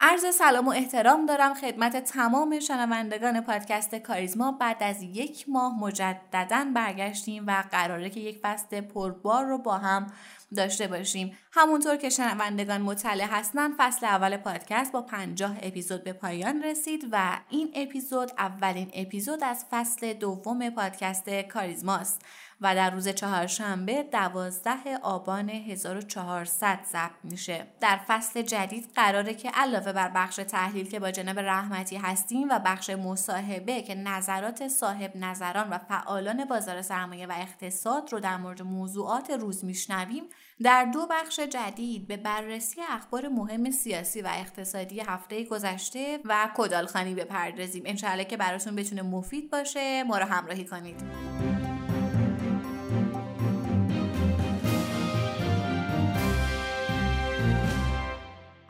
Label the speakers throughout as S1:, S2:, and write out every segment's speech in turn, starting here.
S1: عرض سلام و احترام دارم خدمت تمام شنوندگان پادکست کاریزما. بعد از یک ماه مجددا برگشتیم و قراره که یک فصل پربار رو با هم داشته باشیم همونطور که شنوندگان مطلع هستن فصل اول پادکست با 50 اپیزود به پایان رسید و این اپیزود اولین اپیزود از فصل دوم پادکست کاریزماست و در روز چهارشنبه 12 آبان 1400 ضبط میشه. در فصل جدید قراره که علاوه بر بخش تحلیل که با جناب رحمتی هستیم و بخش مصاحبه که نظرات صاحب نظران و فعالان بازار سرمایه و اقتصاد رو در مورد موضوعات روز میشنویم در دو بخش جدید به بررسی اخبار مهم سیاسی و اقتصادی هفته گذشته و کدالخانی بپردازیم. انشاءالله که براتون بتونه مفید باشه. ما رو همراهی کنید.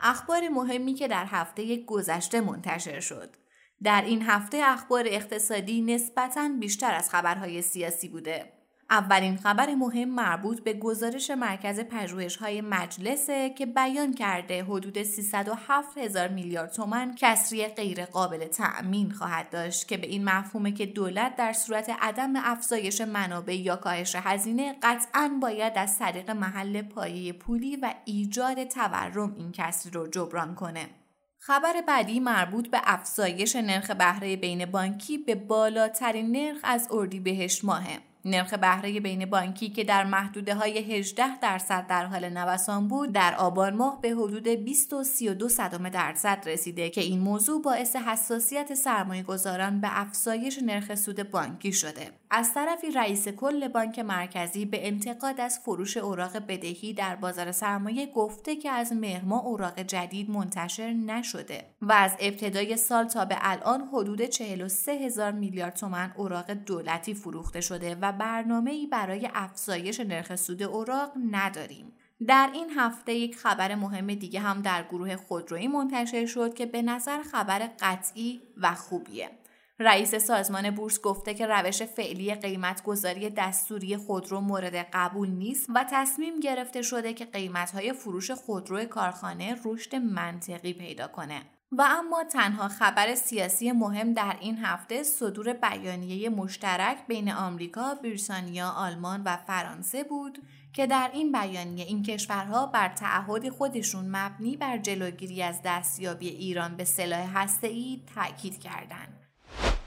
S1: اخبار مهمی که در هفته گذشته منتشر شد. در این هفته اخبار اقتصادی نسبتاً بیشتر از خبرهای سیاسی بوده. اولین خبر مهم مربوط به گزارش مرکز پژوهش‌های مجلسه که بیان کرده حدود 307 هزار میلیارد تومن کسری غیر قابل تأمین خواهد داشت که به این مفهومه که دولت در صورت عدم افزایش منابع یا کاهش هزینه قطعا باید از طریق محل پایه پولی و ایجاد تورم این کسری رو جبران کنه. خبر بعدی مربوط به افزایش نرخ بهره بین بانکی به بالاترین نرخ از اردیبهشت ماهه. نرخ بهره بین بانکی که در محدوده های 18 درصد در حال نوسان بود در آبان ماه به حدود 20 و 32 صدم درصد رسیده که این موضوع باعث حساسیت سرمایه گذاران به افزایش نرخ سود بانکی شده. از طرفی رئیس کل بانک مرکزی به انتقاد از فروش اوراق بدهی در بازار سرمایه گفته که از مهر اوراق جدید منتشر نشده و از ابتدای سال تا به الان حدود 43 هزار میلیارد تومن اوراق دولتی فروخته شده و برنامه ای برای افزایش نرخ سود اوراق نداریم. در این هفته یک خبر مهم دیگه هم در گروه خودرویی منتشر شد که به نظر خبر قطعی و خوبیه. رئیس سازمان بورس گفته که روش فعلی قیمت گذاری دستوری خودرو مورد قبول نیست و تصمیم گرفته شده که قیمتهای فروش خودرو کارخانه رشد منطقی پیدا کنه. و اما تنها خبر سیاسی مهم در این هفته صدور بیانیه مشترک بین آمریکا، بریتانیا، آلمان و فرانسه بود که در این بیانیه این کشورها بر تعهد خودشون مبنی بر جلوگیری از دستیابی ایران به سلاح هسته‌ای تاکید کردند.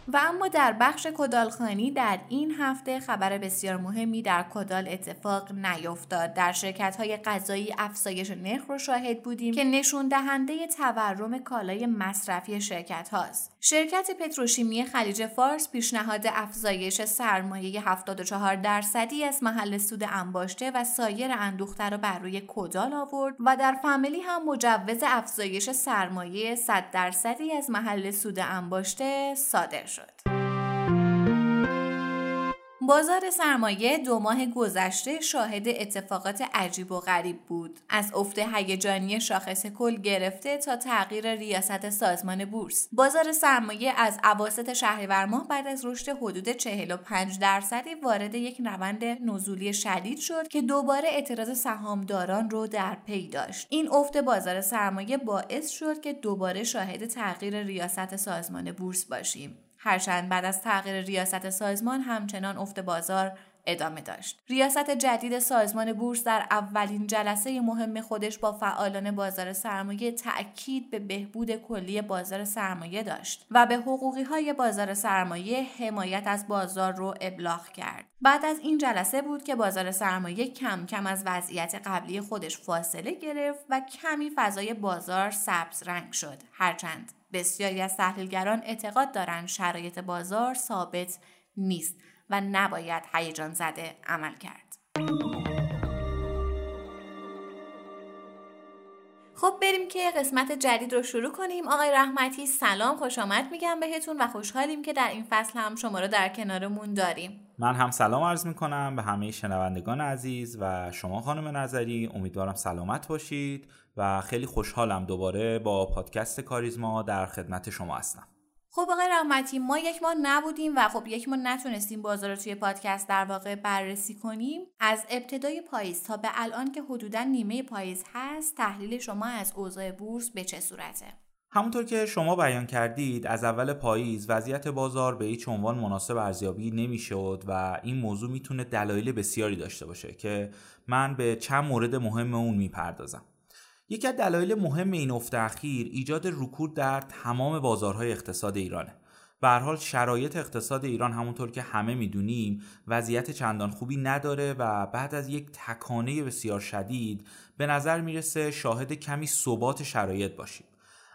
S1: و اما در بخش کدالخانی در این هفته خبر بسیار مهمی در کدال اتفاق نیفتاد. در شرکت های غذایی افزایش نرخ رو شاهد بودیم که نشون دهنده تورم کالای مصرفی شرکت هاست. شرکت پتروشیمی خلیج فارس پیشنهاد افزایش سرمایه 74 درصدی از محل سود انباشته و سایر اندوخته را بر روی کدال آورد و در فامیلی هم مجوز افزایش سرمایه 100 درصدی از محل سود انباشته صادر شد. بازار سرمایه دو ماه گذشته شاهد اتفاقات عجیب و غریب بود. از افت هیجانی شاخص کل گرفته تا تغییر ریاست سازمان بورس. بازار سرمایه از اواسط شهریور ماه بعد از رشد حدود 45 درصدی وارد یک روند نزولی شدید شد که دوباره اعتراض سهامداران رو در پی داشت. این افت بازار سرمایه باعث شد که دوباره شاهد تغییر ریاست سازمان بورس باشیم. هرچند بعد از تغییر ریاست سازمان همچنان افت بازار ادامه داشت. ریاست جدید سازمان بورس در اولین جلسه مهم خودش با فعالان بازار سرمایه تأکید به بهبود کلی بازار سرمایه داشت و به حقوقی های بازار سرمایه حمایت از بازار رو ابلاغ کرد. بعد از این جلسه بود که بازار سرمایه کم کم از وضعیت قبلی خودش فاصله گرفت و کمی فضای بازار سبز رنگ شد. هرچند بسیاری از تحلیلگران اعتقاد دارند شرایط بازار ثابت نیست و نباید هیجان زده عمل کرد. خب بریم که قسمت جدید رو شروع کنیم. آقای رحمتی سلام خوش آمد میگم بهتون و خوشحالیم که در این فصل هم شما رو در کنارمون داریم.
S2: من هم سلام عرض می‌کنم به همه شنوندگان عزیز و شما خانم نظری. امیدوارم سلامت باشید و خیلی خوشحالم دوباره با پادکست کاریزما در خدمت شما هستم.
S1: خب آقای رحمتی ما یک ماه نبودیم و خب یک ماه نتونستیم بازار رو توی پادکست در واقع بررسی کنیم. از ابتدای پاییز تا به الان که حدودا نیمه پاییز هست تحلیل شما از اوضاع بورس به چه صورته؟
S2: همونطور که شما بیان کردید از اول پاییز وضعیت بازار به هیچ عنوان مناسب ارزیابی نمی‌شد و این موضوع می‌تونه دلایل بسیاری داشته باشه که من به چند مورد مهم اون می‌پردازم. یکی از دلایل مهم این افت اخیر ایجاد رکود در تمام بازارهای اقتصاد ایرانه. به حال شرایط اقتصاد ایران همونطور که همه می‌دونیم وضعیت چندان خوبی نداره و بعد از یک تکانه بسیار شدید به نظر می‌رسه شاهد کمی ثبات شرایط باشیم.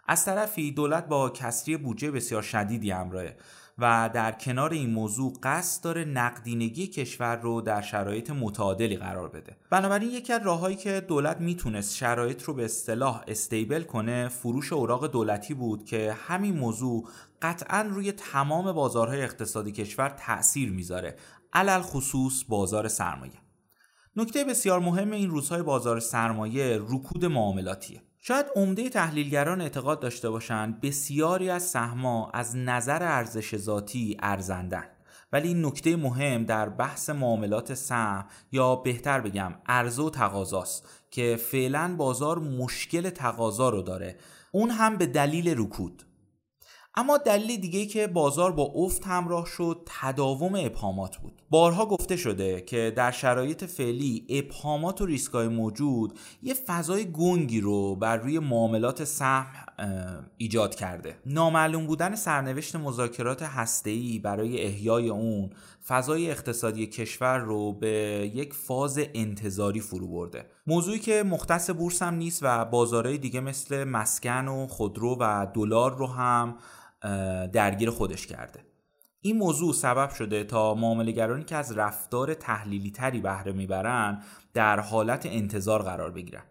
S2: از طرفی دولت با کسری بودجه بسیار شدیدی همراهه و در کنار این موضوع قصد داره نقدینگی کشور رو در شرایط متعادلی قرار بده. بنابراین یکی از راههایی که دولت می‌تونست شرایط رو به اصطلاح استیبل کنه فروش اوراق دولتی بود که همین موضوع قطعا روی تمام بازارهای اقتصادی کشور تأثیر می‌ذاره علل خصوص بازار سرمایه. نکته بسیار مهم این روزهای بازار سرمایه رکود معاملاتیه. شاید عمده تحلیلگران اعتقاد داشته باشند بسیاری از سهما از نظر ارزش ذاتی ارزندن. ولی این نکته مهم در بحث معاملات سهم یا بهتر بگم عرضه و تقاضاست که فعلا بازار مشکل تقاضا رو داره. اون هم به دلیل رکود. اما دلیل دیگه که بازار با افت همراه شد تداوم ابهامات بود. بارها گفته شده که در شرایط فعلی ابهامات و ریسکای موجود یه فضای گنگی رو بر روی معاملات سهم ایجاد کرده. نامعلوم بودن سرنوشت مذاکرات هسته‌ای برای احیای اون فضای اقتصادی کشور رو به یک فاز انتظاری فرو برده. موضوعی که مختص بورس هم نیست و بازارهای دیگه مثل مسکن و خودرو و دلار رو هم درگیر خودش کرده. این موضوع سبب شده تا معاملهگرانی که از رفتار تحلیلی تری بهره می‌برن در حالت انتظار قرار بگیرن.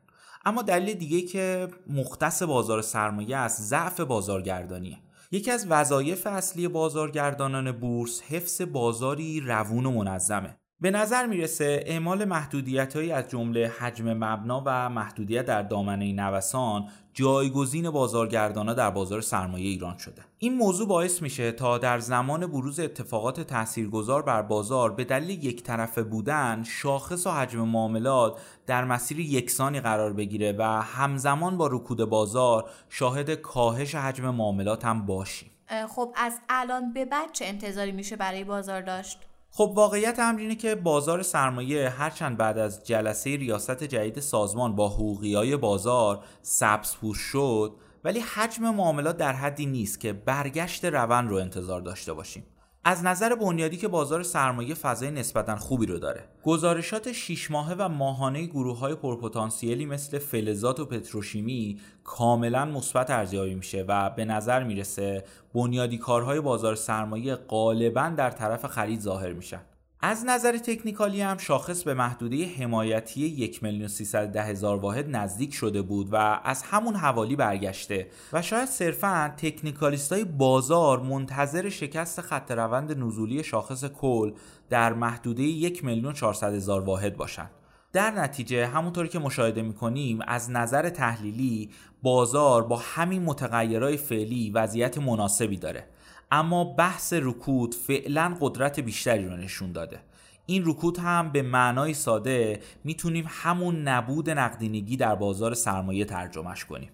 S2: اما دلیل دیگه که مختص بازار سرمایه از ضعف بازارگردانیه. یکی از وظایف اصلی بازارگردانان بورس حفظ بازاری روون و منظمه. به نظر می‌رسه اعمال محدودیت هایی از جمله حجم مبنا و محدودیت در دامنه نوسان جایگزین بازارگردانا در بازار سرمایه ایران شده. این موضوع باعث میشه تا در زمان بروز اتفاقات تاثیرگذار بر بازار به دلیل یک طرفه بودن شاخص و حجم معاملات در مسیر یکسانی قرار بگیره و همزمان با رکود بازار شاهد کاهش حجم معاملات هم باشیم.
S1: خب از الان به بعد چه انتظاری میشه برای بازار داشت
S2: خب واقعیت امر اینه که بازار سرمایه هرچند بعد از جلسه ریاست جدید سازمان با های بازار سبز پوش شد ولی حجم معاملات در حدی نیست که برگشت روند رو انتظار داشته باشیم. از نظر بنیادی که بازار سرمایه فضای نسبتا خوبی رو داره. گزارشات 6 ماهه و ماهانه گروه های پرپتانسیلی مثل فلزات و پتروشیمی کاملا مثبت ارزیابی میشه و به نظر می‌رسه بنیادی کارهای بازار سرمایه غالبا در طرف خرید ظاهر میشن. از نظر تکنیکالی هم شاخص به محدوده حمایتی 1 میلیون هزار واحد نزدیک شده بود و از همون حوالی برگشته و شاید صرفا تکنیکالیست های بازار منتظر شکست خط روند نزولی شاخص کل در محدوده 1 میلیون هزار واحد باشند. در نتیجه همونطوری که مشاهده می‌کنیم از نظر تحلیلی بازار با همین متغیرهای فعلی وضعیت مناسبی داره اما بحث رکود فعلا قدرت بیشتری رو نشون داده. این رکود هم به معنای ساده می‌تونیم همون نبود نقدینگی در بازار سرمایه ترجمهش کنیم.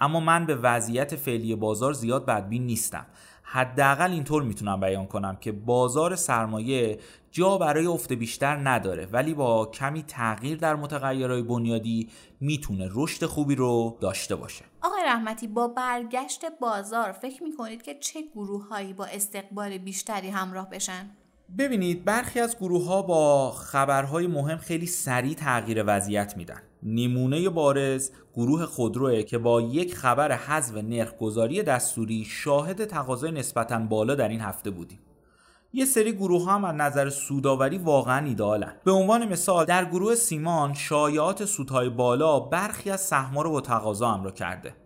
S2: اما من به وضعیت فعلی بازار زیاد بدبین نیستم. حداقل اینطور می‌تونم بیان کنم که بازار سرمایه جا برای افت بیشتر نداره ولی با کمی تغییر در متغیرهای بنیادی می‌تونه رشد خوبی رو داشته باشه
S1: آقای رحمتی با برگشت بازار فکر می‌کنید که چه گروه هایی با استقبال بیشتری همراه بشن؟
S2: ببینید برخی از گروه ها با خبرهای مهم خیلی سریع تغییر وضعیت میدن نمونه بارز گروه خودروه که با یک خبر حذف نرخگذاری دستوری شاهد تقاضای نسبتا بالا در این هفته بودیم. یه سری گروه هم از نظر سوداوری واقعا ایدالن به عنوان مثال در گروه سیمان شایعات سودهای بالا برخی از سهم‌ها رو با تقاضا همراه کرده.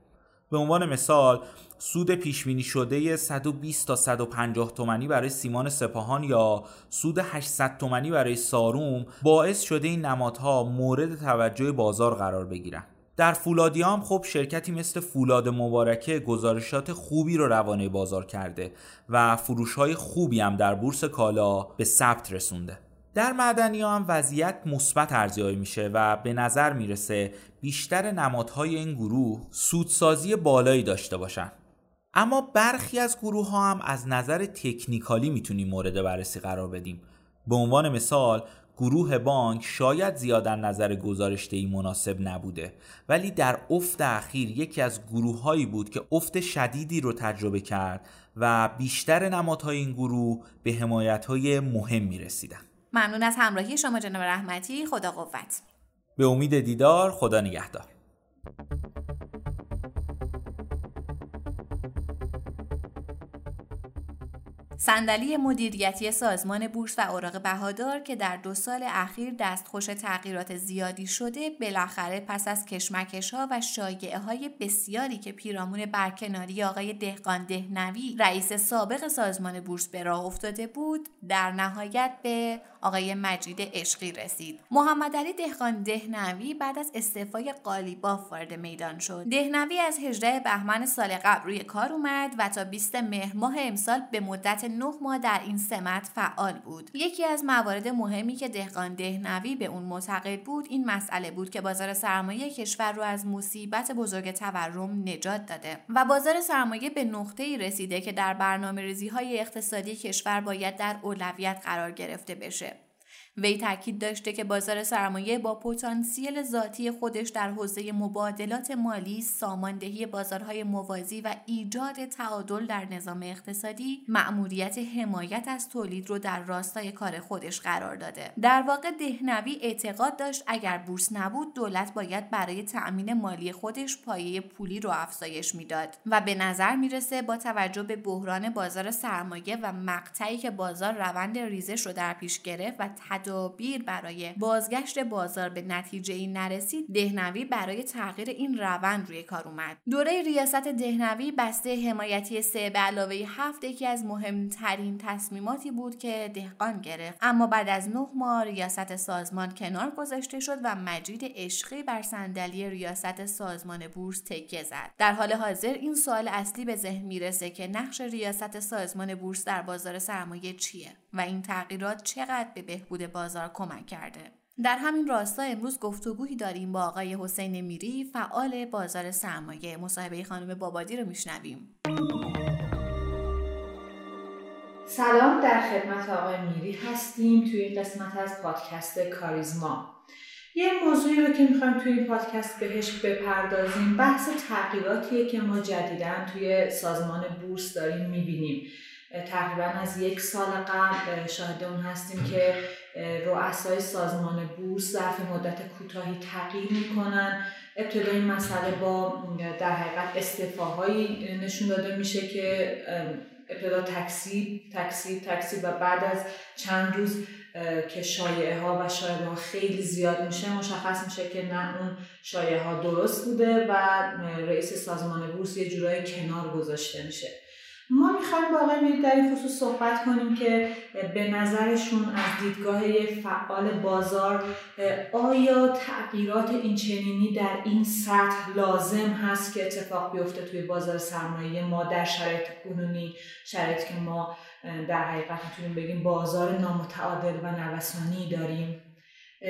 S2: به عنوان مثال سود پیشبینی شده 120 تا 150 تومانی برای سیمان سپاهان یا سود 800 تومانی برای ساروم باعث شده این نمادها مورد توجه بازار قرار بگیرن. در فولادی هم خب شرکتی مثل فولاد مبارکه گزارشات خوبی رو روانه بازار کرده و فروش های خوبی هم در بورس کالا به ثبت رسونده. در معدنی هم وضعیت مثبت ارزیابی میشه و به نظر می‌رسه بیشتر نمادهای این گروه سودسازی بالایی داشته باشن اما برخی از گروه ها هم از نظر تکنیکالی می‌تونیم مورد بررسی قرار بدیم به عنوان مثال گروه بانک شاید زیاد نظر گزارشدهی مناسب نبوده ولی در افت اخیر یکی از گروه هایی بود که افت شدیدی رو تجربه کرد و بیشتر نمادهای این گروه به حمایت های مهم می رسیدن.
S1: ممنون از همراهی شما جناب رحمتی. خدا قوت.
S2: به امید دیدار خدا نگهدار.
S1: صندلی مدیریتی سازمان بورس و اوراق بهادار که در دو سال اخیر دستخوش تغییرات زیادی شده بالاخره پس از کشمکش ها و شایعه های بسیاری که پیرامون برکناری آقای دهقان دهنوی رئیس سابق سازمان بورس به راه افتاده بود در نهایت به آقای مجید عشقی رسید. محمد علی دهقان دهنوی بعد از استعفای قالیباف وارد میدان شد. دهنوی از 18 بهمن سال قبل روی کار اومد و تا 20 مهر ماه امسال به مدت 9 ماه در این سمت فعال بود. یکی از موارد مهمی که دهقان دهنوی به اون معتقد بود این مسئله بود که بازار سرمایه کشور رو از مصیبت بزرگ تورم نجات داده و بازار سرمایه به نقطه ای رسیده که در برنامه ریزی های اقتصادی کشور باید در اولویت قرار گرفته بشه. وی تاکید داشته که بازار سرمایه با پتانسیل ذاتی خودش در حوزه مبادلات مالی، ساماندهی بازارهای موازی و ایجاد تعادل در نظام اقتصادی، مأموریت حمایت از تولید رو در راستای کار خودش قرار داده. در واقع دهنوی اعتقاد داشت اگر بورس نبود دولت باید برای تأمین مالی خودش پایه پولی رو افزایش می‌داد و به نظر می‌رسه با توجه به بحران بازار سرمایه و مقطعی که بازار روند ریزش رو در پیش گرفت و تدابیر برای بازگشت بازار به نتیجه ای نرسید دهنوی برای تغییر این روند روی کار اومد. دوره ریاست دهنوی بسته حمایتی سه به علاوه هفت یکی از مهمترین تصمیماتی بود که دهقان گرفت. اما بعد از نه ماه ریاست سازمان کنار گذاشته شد و مجید عشقی بر صندلی ریاست سازمان بورس تکیه زد. در حال حاضر این سوال اصلی به ذهن می‌رسه که نقش ریاست سازمان بورس در بازار سرمایه چیه؟ و این تغییرات چقدر به بهبود بازار کمک کرده. در همین راستا امروز گفتگویی داریم با آقای حسین میری فعال بازار سرمایه. مصاحبه خانم بابادی رو میشنویم.
S3: سلام در خدمت آقای میری هستیم توی این قسمت از پادکست کاریزما. یه موضوعی رو که می‌خوایم توی این پادکست بهش بپردازیم بحث تغییراتیه که ما جدیدا توی سازمان بورس داریم می‌بینیم. تقریبا از یک سال قبل شاهد اون هستیم که رؤسای سازمان بورس ظرف مدت کوتاهی تغییر می‌کنن. ابتدا این مسئله با در حقیقت استعفاهایی نشون داده میشه که ابتدا تکسی تکسی تکسی و بعد از چند روز که شایعه ها و شایعه ها خیلی زیاد میشه مشخص میشه که نه اون شایعه ها درست بوده و رئیس سازمان بورس یه جورایی کنار گذاشته میشه. ما می‌خوایم با آقای این خصوص صحبت کنیم که به نظرشون از دیدگاه فعال بازار آیا تغییرات این چنینی در این سطح لازم هست که اتفاق بیفته توی بازار سرمایه ما در شرایط کنونی شرایط که ما در حقیقت می‌تونیم بگیم بازار نامتعادل و نوسانی داریم؟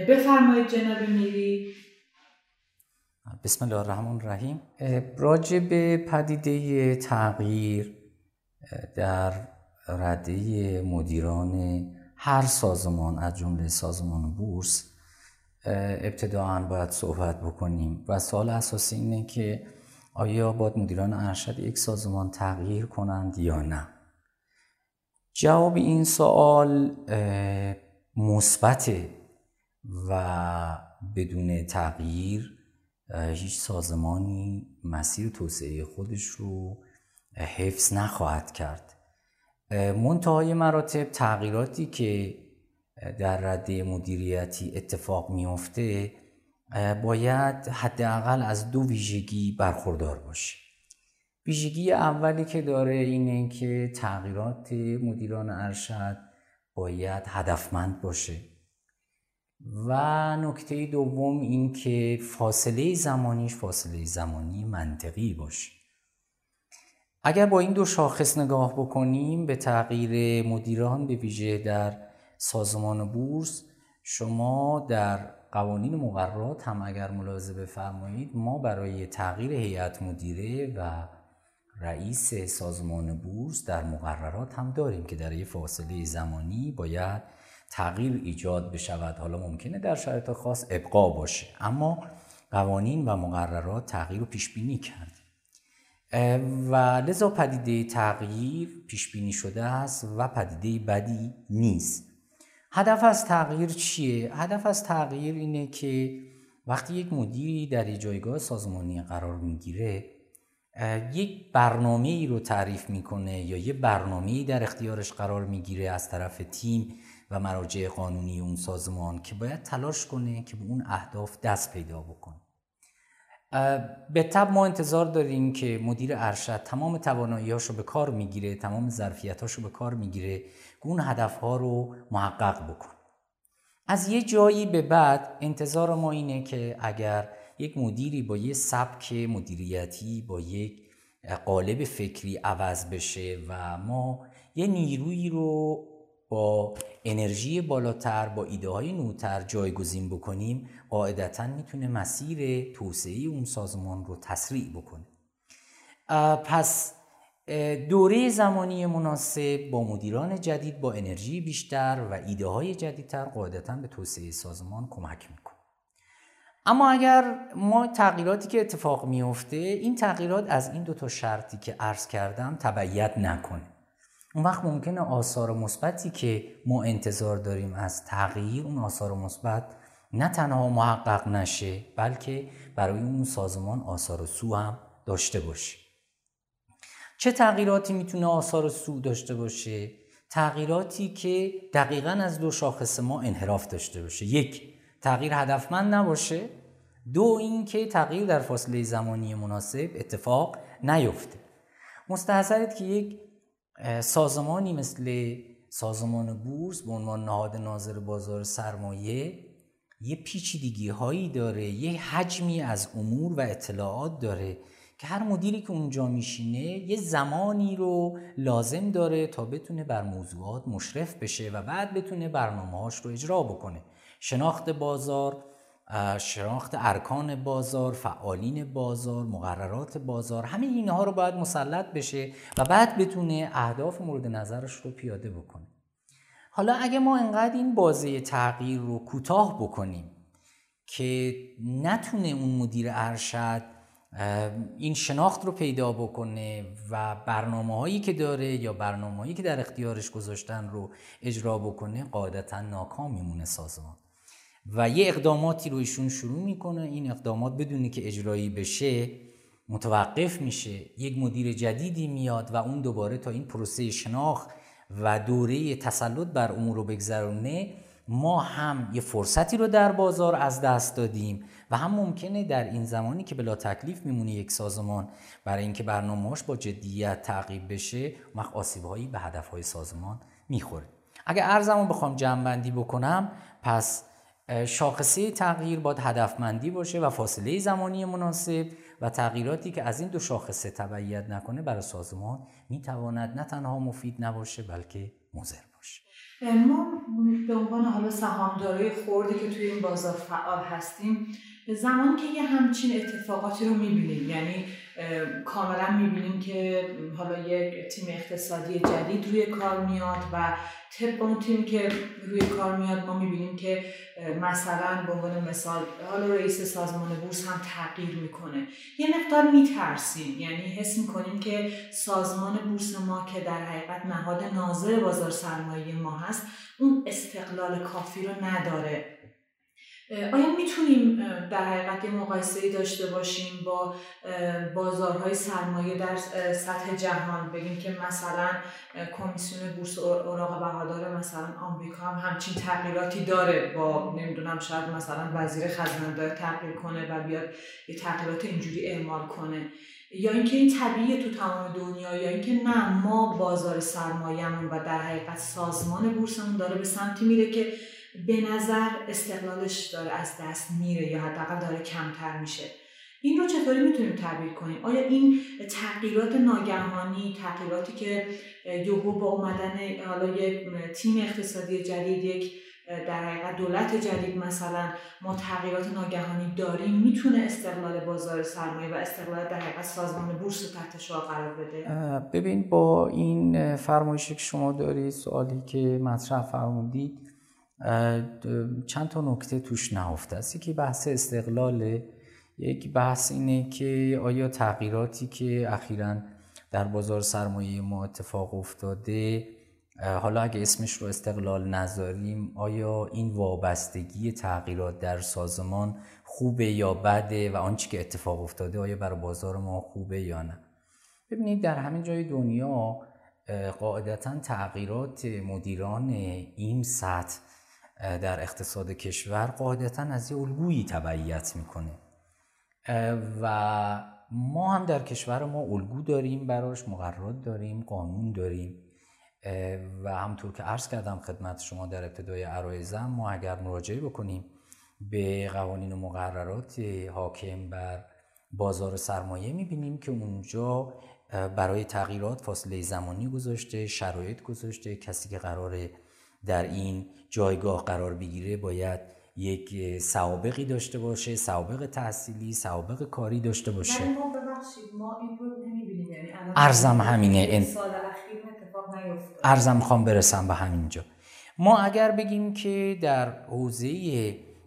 S3: بفرمایید جناب میری
S4: بسم الله الرحمن الرحیم. راجع به پدیده تغییر در رده مدیران هر سازمان از جمله سازمان بورس ابتداعا باید صحبت بکنیم و سوال اساسی اینه که آیا باید مدیران ارشد یک سازمان تغییر کنند یا نه؟ جواب این سوال مثبت و بدون تغییر هیچ سازمانی مسیر توسعه خودش رو حفظ نخواهد کرد. منتهای مراتب تغییراتی که در رده مدیریتی اتفاق میفته باید حداقل از دو ویژگی برخوردار باشه. ویژگی اولی که داره اینه که تغییرات مدیران ارشد باید هدفمند باشه. و نکته دوم این که فاصله زمانیش فاصله زمانی منطقی باشه. اگر با این دو شاخص نگاه بکنیم به تغییر مدیران به ویژه در سازمان بورس شما در قوانین مقررات هم اگر ملاحظه بفرمایید ما برای تغییر هیئت مدیره و رئیس سازمان بورس در مقررات هم داریم که در یه فاصله زمانی باید تغییر ایجاد بشود. حالا ممکنه در شرایط خاص ابقا باشه اما قوانین و مقررات تغییر رو پیش بینی کرد و لذا پدیده تغییر پیش بینی شده است و پدیده بدی نیست. هدف از تغییر چیه؟ هدف از تغییر اینه که وقتی یک مدیری در یک جایگاه سازمانی قرار می‌گیره یک برنامه ای رو تعریف می‌کنه یا یک برنامه ای در اختیارش قرار می‌گیره از طرف تیم و مراجع قانونی اون سازمان که باید تلاش کنه که به اون اهداف دست پیدا بکنه. به تب ما انتظار داریم که مدیر ارشد تمام توانایی‌هاشو به کار می‌گیره تمام ظرفیتاشو به کار می‌گیره اون هدفها رو محقق بکنه از یه جایی به بعد انتظار ما اینه که اگر یک مدیری با یه سبک مدیریتی با یک قالب فکری عوض بشه و ما یه نیرویی رو با انرژی بالاتر با ایده های نوتر جایگزین بکنیم قاعدتا می‌تونه مسیر توسعه اون سازمان رو تسریع بکنه. پس دوره زمانی مناسب با مدیران جدید با انرژی بیشتر و ایده های جدیدتر قاعدتا به توسعه سازمان کمک می‌کنه. اما اگر ما تغییراتی که اتفاق میفته این تغییرات از این دو تا شرطی که عرض کردم تبعیت نکنه. اون وقت ممکنه آثار مثبتی که ما انتظار داریم از تغییر اون آثار مثبت نه تنها محقق نشه بلکه برای اون سازمان آثار سو هم داشته باشه. چه تغییراتی می‌تونه آثار سو داشته باشه؟ تغییراتی که دقیقا از دو شاخص ما انحراف داشته باشه. یک تغییر هدفمند نباشه. دو اینکه تغییر در فاصله زمانی مناسب اتفاق نیفته. مستحضرید که یک سازمانی مثل سازمان بورس به عنوان نهاد ناظر بازار سرمایه یه پیچیدگی هایی داره یه حجمی از امور و اطلاعات داره که هر مدیری که اونجا میشینه یه زمانی رو لازم داره تا بتونه بر موضوعات مشرف بشه و بعد بتونه برنامه رو اجرا بکنه. شناخت بازار شناخت ارکان بازار فعالین بازار مقررات بازار همه اینها رو باید مسلط بشه و بعد بتونه اهداف مورد نظرش رو پیاده بکنه. حالا اگه ما انقدر این بازه تغییر رو کوتاه بکنیم که نتونه اون مدیر ارشد این شناخت رو پیدا بکنه و برنامه هایی که داره یا برنامه هایی که در اختیارش گذاشتن رو اجرا بکنه قاعدتا ناکام میمونه سازمان. و یه اقداماتی رو ایشون شروع می‌کنه. این اقدامات بدونی که اجرایی بشه متوقف میشه. یک مدیر جدیدی میاد و اون دوباره تا این پروسه شناخت و دوره تسلط بر امور رو بگذرونه. ما هم یه فرصتی رو در بازار از دست دادیم و هم ممکنه در این زمانی که بلا تکلیف میمونه یک سازمان برای اینکه برنامه‌اش با جدیت تعقیب بشه وقت آسیبهایی به هدفهای سازمان می‌خوره. اگر ارزمو بخوام جمع بکنم پس شاخصه تغییر باید هدفمندی باشه و فاصله زمانی مناسب و تغییراتی که از این دو شاخصه تبعیت نکنه برای سازمان می‌تواند نه تنها مفید نباشه بلکه مضر باشه.
S3: ما به عنوان حالا سهامدارای خوردی که توی این بازار فعال هستیم زمانی که یه همچین اتفاقاتی رو می‌بینیم یعنی کاملا می‌بینیم که حالا یک تیم اقتصادی جدید روی کار میاد و طبق اون تیم که روی کار میاد ما می‌بینیم که مثلا به عنوان مثال حالا رئیس سازمان بورس هم تغییر می‌کنه. یه مقدار میترسیم. یعنی حس می‌کنیم که سازمان بورس ما که در حقیقت نهاد ناظر بازار سرمایه ما هست اون استقلال کافی رو نداره. آیا می‌تونیم در حقیقت یه مقایسه داشته باشیم با بازارهای سرمایه در سطح جهان؟ بگیم که مثلا کمیسیون بورس اوراق بهادار مثلا آمریکا هم همچین تغییراتی داره با نمی‌دونم شاید مثلا وزیر خزانه داره تغییر کنه و بیاد یه تغییرات اینجوری اعمال کنه. یا اینکه این طبیعیه تو تمام دنیا یا اینکه نه ما بازار سرمایهمون و در حقیقت سازمان بورسمون داره به سمتی میره که به نظر استقلالش داره از دست میره یا حداقل داره کمتر میشه. این رو چطوری می‌تونیم تعبیر کنیم؟ آیا این تغییرات ناگهانی تغییراتی که یوهو با اومدن حالا یک تیم اقتصادی جدید یک در حقیقت دولت جدید مثلا ما تغییرات ناگهانی داریم می‌تونه استقلال بازار سرمایه و استقلال در حقیقت سازمان بورس رو تحت شعار قرار بده؟
S4: ببین با این فرمایشی که شما دارید سوالی که مطرح فرمودید چند تا نکته توش نهفته است. یکی بحث استقلال یک بحث اینه که آیا تغییراتی که اخیرا در بازار سرمایه ما اتفاق افتاده حالا اگه اسمش رو استقلال نذاریم آیا این وابستگی تغییرات در سازمان خوبه یا بده و آنچه که اتفاق افتاده آیا برای بازار ما خوبه یا نه؟ ببینید در همین جای دنیا قاعدتا تغییرات مدیران این سطح در اقتصاد کشور قاعدتا از یه الگویی تبعیت می‌کنه. و ما هم در کشور ما الگو داریم براش مقررات داریم قانون داریم. و همطور که عرض کردم خدمت شما در ابتدای عرایزم ما اگر مراجعه بکنیم به قوانین و مقررات حاکم بر بازار سرمایه می‌بینیم که اونجا برای تغییرات فاصله زمانی گذاشته شرایط گذاشته کسی که قراره در این جایگاه قرار بگیره باید یک سوابقی داشته باشه سوابق تحصیلی سوابق کاری داشته باشه.
S3: ما ما این رو نمی‌بینیم. یعنی
S4: ارزم همینه.
S3: سال
S4: ارزم خوام برسم به همینجا. ما اگر بگیم که در حوزه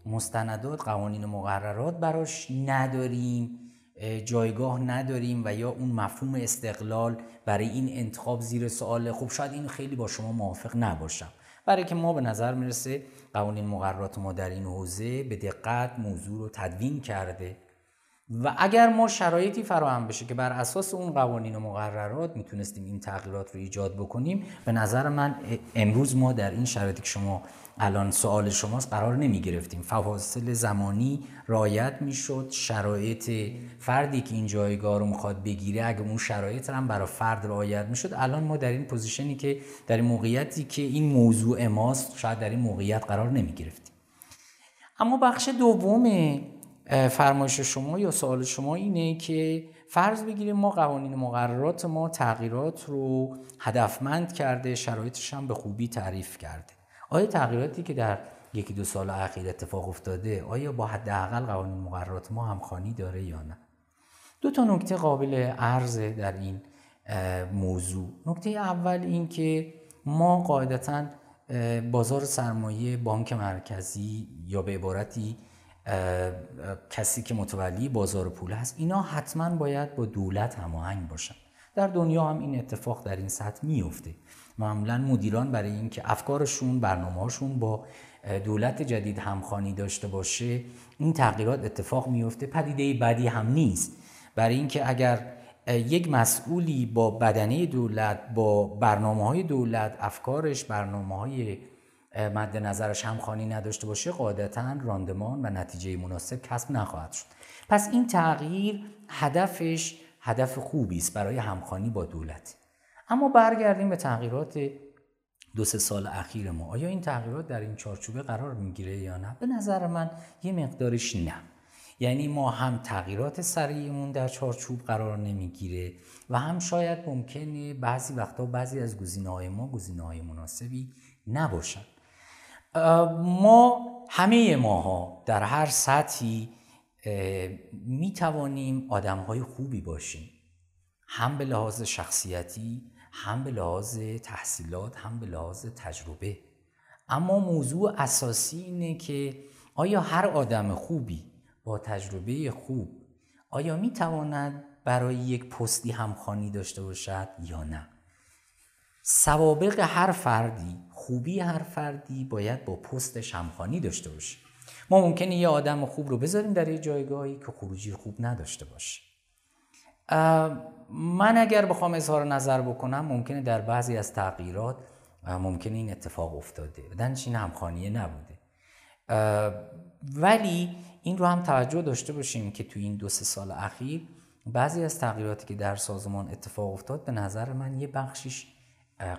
S4: مستندات قوانین مقررات براش نداریم جایگاه نداریم و یا اون مفهوم استقلال برای این انتخاب زیر سوال خب شاید این خیلی با شما موافق نباشم. برای اینکه ما به نظر می‌رسه قوانین مقررات ما در این حوزه به دقت موضوع رو تدوین کرده. و اگر ما شرایطی فراهم بشه که بر اساس اون قوانین و مقررات می‌تونستیم این تغییرات رو ایجاد بکنیم به نظر من امروز ما در این شرایطی که شما الان سوال شماست قرار نمی گرفتیم فواصل زمانی رعایت می‌شد شرایط فردی که این جایگاه رو می‌خواد بگیره اگه اون شرایط هم برای فرد رعایت می‌شد الان ما در این position ی که در این موقعیتی که این موضوع ماست شاید در این موقعیت قرار نمی گرفتیم اما بخش دوم فرمایش شما یا سوال شما اینه که فرض بگیریم ما قوانین مقررات ما تغییرات رو هدفمند کرده شرایطش هم به خوبی تعریف کرده. آیا تغییراتی که در یکی دو سال اخیر اتفاق افتاده آیا با حداقل قوانین مقررات ما همخوانی داره یا نه؟ دو تا نکته قابل عرضه در این موضوع. نکته اول این که ما قاعدتا بازار سرمایه بانک مرکزی یا به عبارتی کسی که متولی بازار پول هست اینا حتما باید با دولت هماهنگ باشن. در دنیا هم این اتفاق در این سطح میفته معمولا مدیران برای اینکه افکارشون برنامه‌هاشون با دولت جدید همخوانی داشته باشه این تغییرات اتفاق میفته پدیده بدی هم نیست. برای اینکه اگر یک مسئولی با بدنه دولت با برنامه های دولت افکارش برنامه های مد نظرش همخوانی نداشته باشه قاعدتا راندمان و نتیجه مناسب کسب نخواهد شد. پس این تغییر هدفش هدف خوبی است برای همخوانی با دولت. اما برگردیم به تغییرات دو سه سال اخیر ما. آیا این تغییرات در این چارچوبه قرار می‌گیره یا نه؟ به نظر من یه مقدارش نه. یعنی ما هم تغییرات سریعمون در چارچوب قرار نمی‌گیره و هم شاید ممکنه بعضی وقتا بعضی از گزینه های ما گزینه های مناسبی نباشن ما همه ماها در هر سطحی می توانیم آدم های خوبی باشیم. هم به لحاظ شخصیتی هم به لحاظ تحصیلات هم به لحاظ تجربه. اما موضوع اساسی اینه که آیا هر آدم خوبی با تجربه خوب آیا می تواند برای یک پستی همخوانی داشته باشد یا نه؟ سوابق هر فردی خوبی هر فردی باید با پستش همخوانی داشته باشه. ما ممکنه یه آدم خوب رو بذاریم در یه جایگاهی که خروجی خوب نداشته باشه. من اگر بخوام اظهار نظر بکنم ممکنه در بعضی از تغییرات ممکنه این اتفاق افتاده. بدنش این همخانیه نبوده. ولی این رو هم توجه داشته باشیم که تو این دو سه سال اخیر بعضی از تغییراتی که در سازمان اتفاق افتاد به نظر من یه بخشیش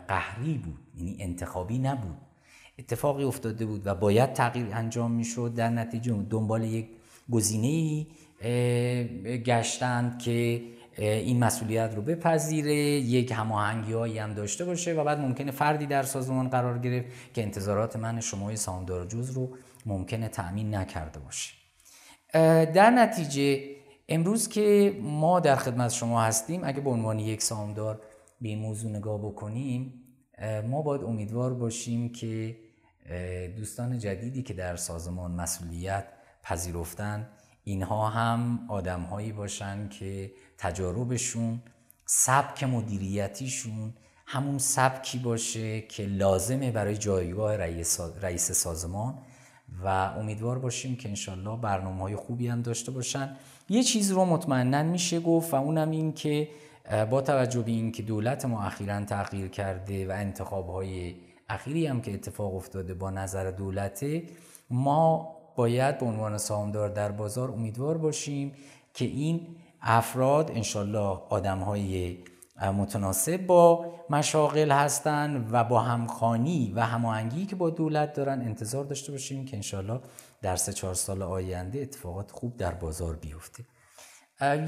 S4: قهری بود یعنی انتخابی نبود. اتفاقی افتاده بود و باید تغییر انجام می‌شد. در نتیجه دنبال یک گزینه گشتند که این مسئولیت رو بپذیره یک هماهنگی هایی هم داشته باشه و بعد ممکنه فردی در سازمان قرار گرفت که انتظارات من شمای سامدار جز رو ممکنه تأمین نکرده باشه. در نتیجه امروز که ما در خدمت شما هستیم اگه به عنوان یک سامدار به این موضوع نگاه بکنیم ما باید امیدوار باشیم که دوستان جدیدی که در سازمان مسئولیت پذیرفتن اینها هم آدم هایی باشن که تجاربشون سبک مدیریتیشون همون سبکی باشه که لازمه برای جایگاه رئیس سازمان و امیدوار باشیم که انشالله برنامه های خوبی هم داشته باشن. یه چیز رو مطمئنا میشه گفت و اونم این که با توجه به این که دولت ما اخیرا تغییر کرده و انتخاب های اخیری هم که اتفاق افتاده با نظر دولته ما باید به عنوان سهامدار در بازار امیدوار باشیم که این افراد انشالله آدم های متناسب با مشاغل هستند و با همخانی و هماهنگی که با دولت دارن انتظار داشته باشیم که انشالله در سه چهار سال آینده اتفاقات خوب در بازار بیفته.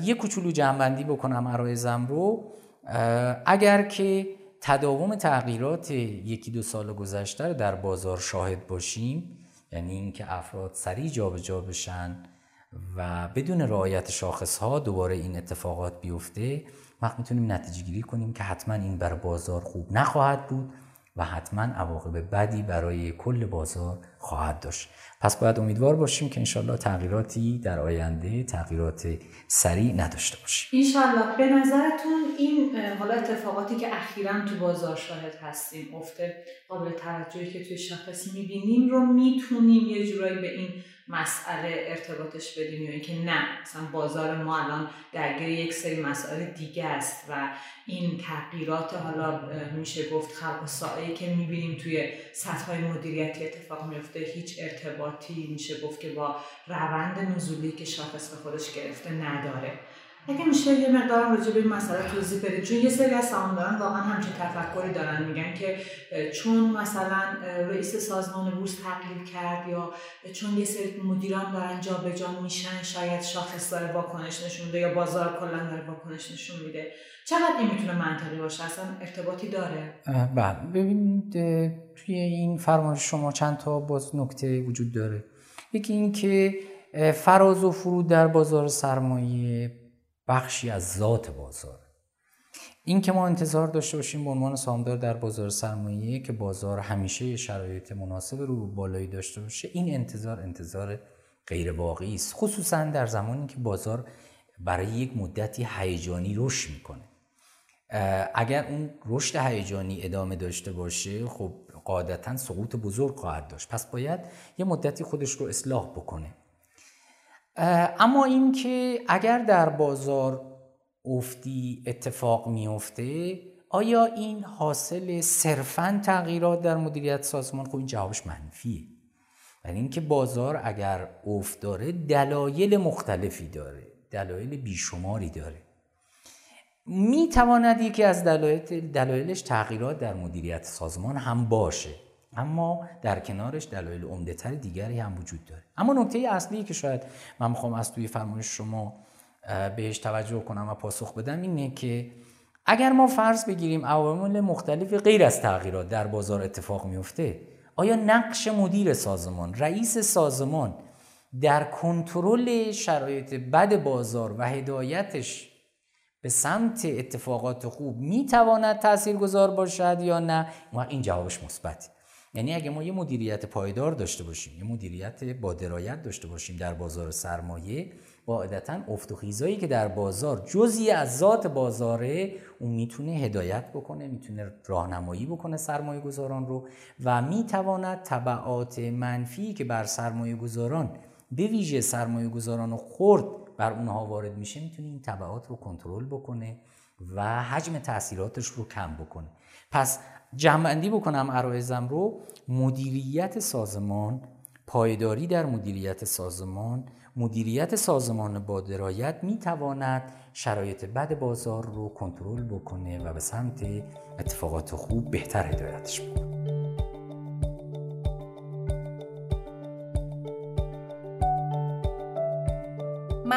S4: یه کوچولو جنبندی بکنم عرایزم رو. اگر که تداوم تغییرات یکی دو سال گذشته در بازار شاهد باشیم یعنی اینکه افراد سریع جابجا بشن و بدون رعایت شاخص ها دوباره این اتفاقات بیفته وقت می‌تونیم نتیجه گیری کنیم که حتما این بر بازار خوب نخواهد بود و حتما عواقب بدی برای کل بازار خواهد داشت. پس باید امیدوار باشیم که انشالله تغییراتی در آینده تغییرات سریع نداشته باشیم.
S3: انشالله به نظرتون این حالا اتفاقاتی که اخیرا تو بازار شاهد هستیم افته قابل توجهی که توی شاخص می‌بینیم رو می‌تونیم یه جورایی به این مسئله ارتباطش بدیم یا اینکه نه مثلا بازار ما الان درگیر یک سری مسائل دیگه است و این تغییرات حالا میشه گفت خلق سایه که می‌بینیم توی سطح مدیریتی اتفاق میفته هیچ ارتباطی میشه گفت که با روند نزولی که شاخص به خودش گرفته نداره. اگه میشه یه مقدار راجع به این مسئله توضیح بدید چون یه سری از سهامداران واقعا همچین تفکری دارن میگن که چون مثلا رئیس سازمان بورس تغییر کرد یا چون یه سری مدیران دارن جابجا میشن شاید شاخص داره واکنش نشون میده یا بازار کلا داره واکنش نشون میده. چقدر این می‌تونه منطقی باشه؟ اصلا ارتباطی داره؟
S4: بله. ببینید توی این فرمایش شما چند تا باز نکته وجود داره. یکی اینکه فراز و فرود در بازار سرمایه بخشی از ذات بازار. این که ما انتظار داشته باشیم به عنوان سامدار در بازار سرمایه که بازار همیشه شرایط مناسب رو بالایی داشته باشه این انتظار انتظار غیر واقعی است. خصوصا در زمانی که بازار برای یک مدتی هیجانی رشد می‌کنه. اگر اون رشد هیجانی ادامه داشته باشه خب قاعدتا سقوط بزرگ خواهد داشت. پس باید یه مدتی خودش رو اصلاح بکنه. اما اینکه اگر در بازار افتی اتفاق میفته آیا این حاصل صرفا تغییرات در مدیریت سازمان؟ خب این جوابش منفیه. یعنی اینکه بازار اگر افت داره دلایل مختلفی داره دلایل بیشماری داره. می تواند یکی از دلایل دلایلش تغییرات در مدیریت سازمان هم باشه. اما در کنارش دلایل عمدهتر دیگری هم وجود داره. اما نکته اصلی که شاید من می‌خوام از توی فرمایش شما بهش توجه کنم و پاسخ بدم اینه که اگر ما فرض بگیریم عوامل مختلف غیر از تغییرات در بازار اتفاق میفته آیا نقش مدیر سازمان رئیس سازمان در کنترل شرایط بد بازار و هدایتش به سمت اتفاقات خوب می‌تواند تاثیرگذار باشد یا نه؟ این جوابش مثبته. یعنی اگه ما یه مدیریت پایدار داشته باشیم یه مدیریت با درایت داشته باشیم در بازار سرمایه قاعدتا افت و خیزایی که در بازار جزی از ذات بازاره اون می‌تونه هدایت بکنه می‌تونه راهنمایی بکنه سرمایه گذاران رو و می‌تواند طبعات منفی که بر سرمایه گذاران به ویژه سرمایه گذاران خورد بر اونها وارد میشه می‌تونه این طبعات رو کنترل بکنه و حجم تاثیراتش رو کم بکنه. پس جمعندی بکنم عرایزم رو مدیریت سازمان پایداری در مدیریت سازمان مدیریت سازمان با درایت می تواند شرایط بد بازار رو کنترل بکنه و به سمت اتفاقات خوب بهتر هدایتش بکنه.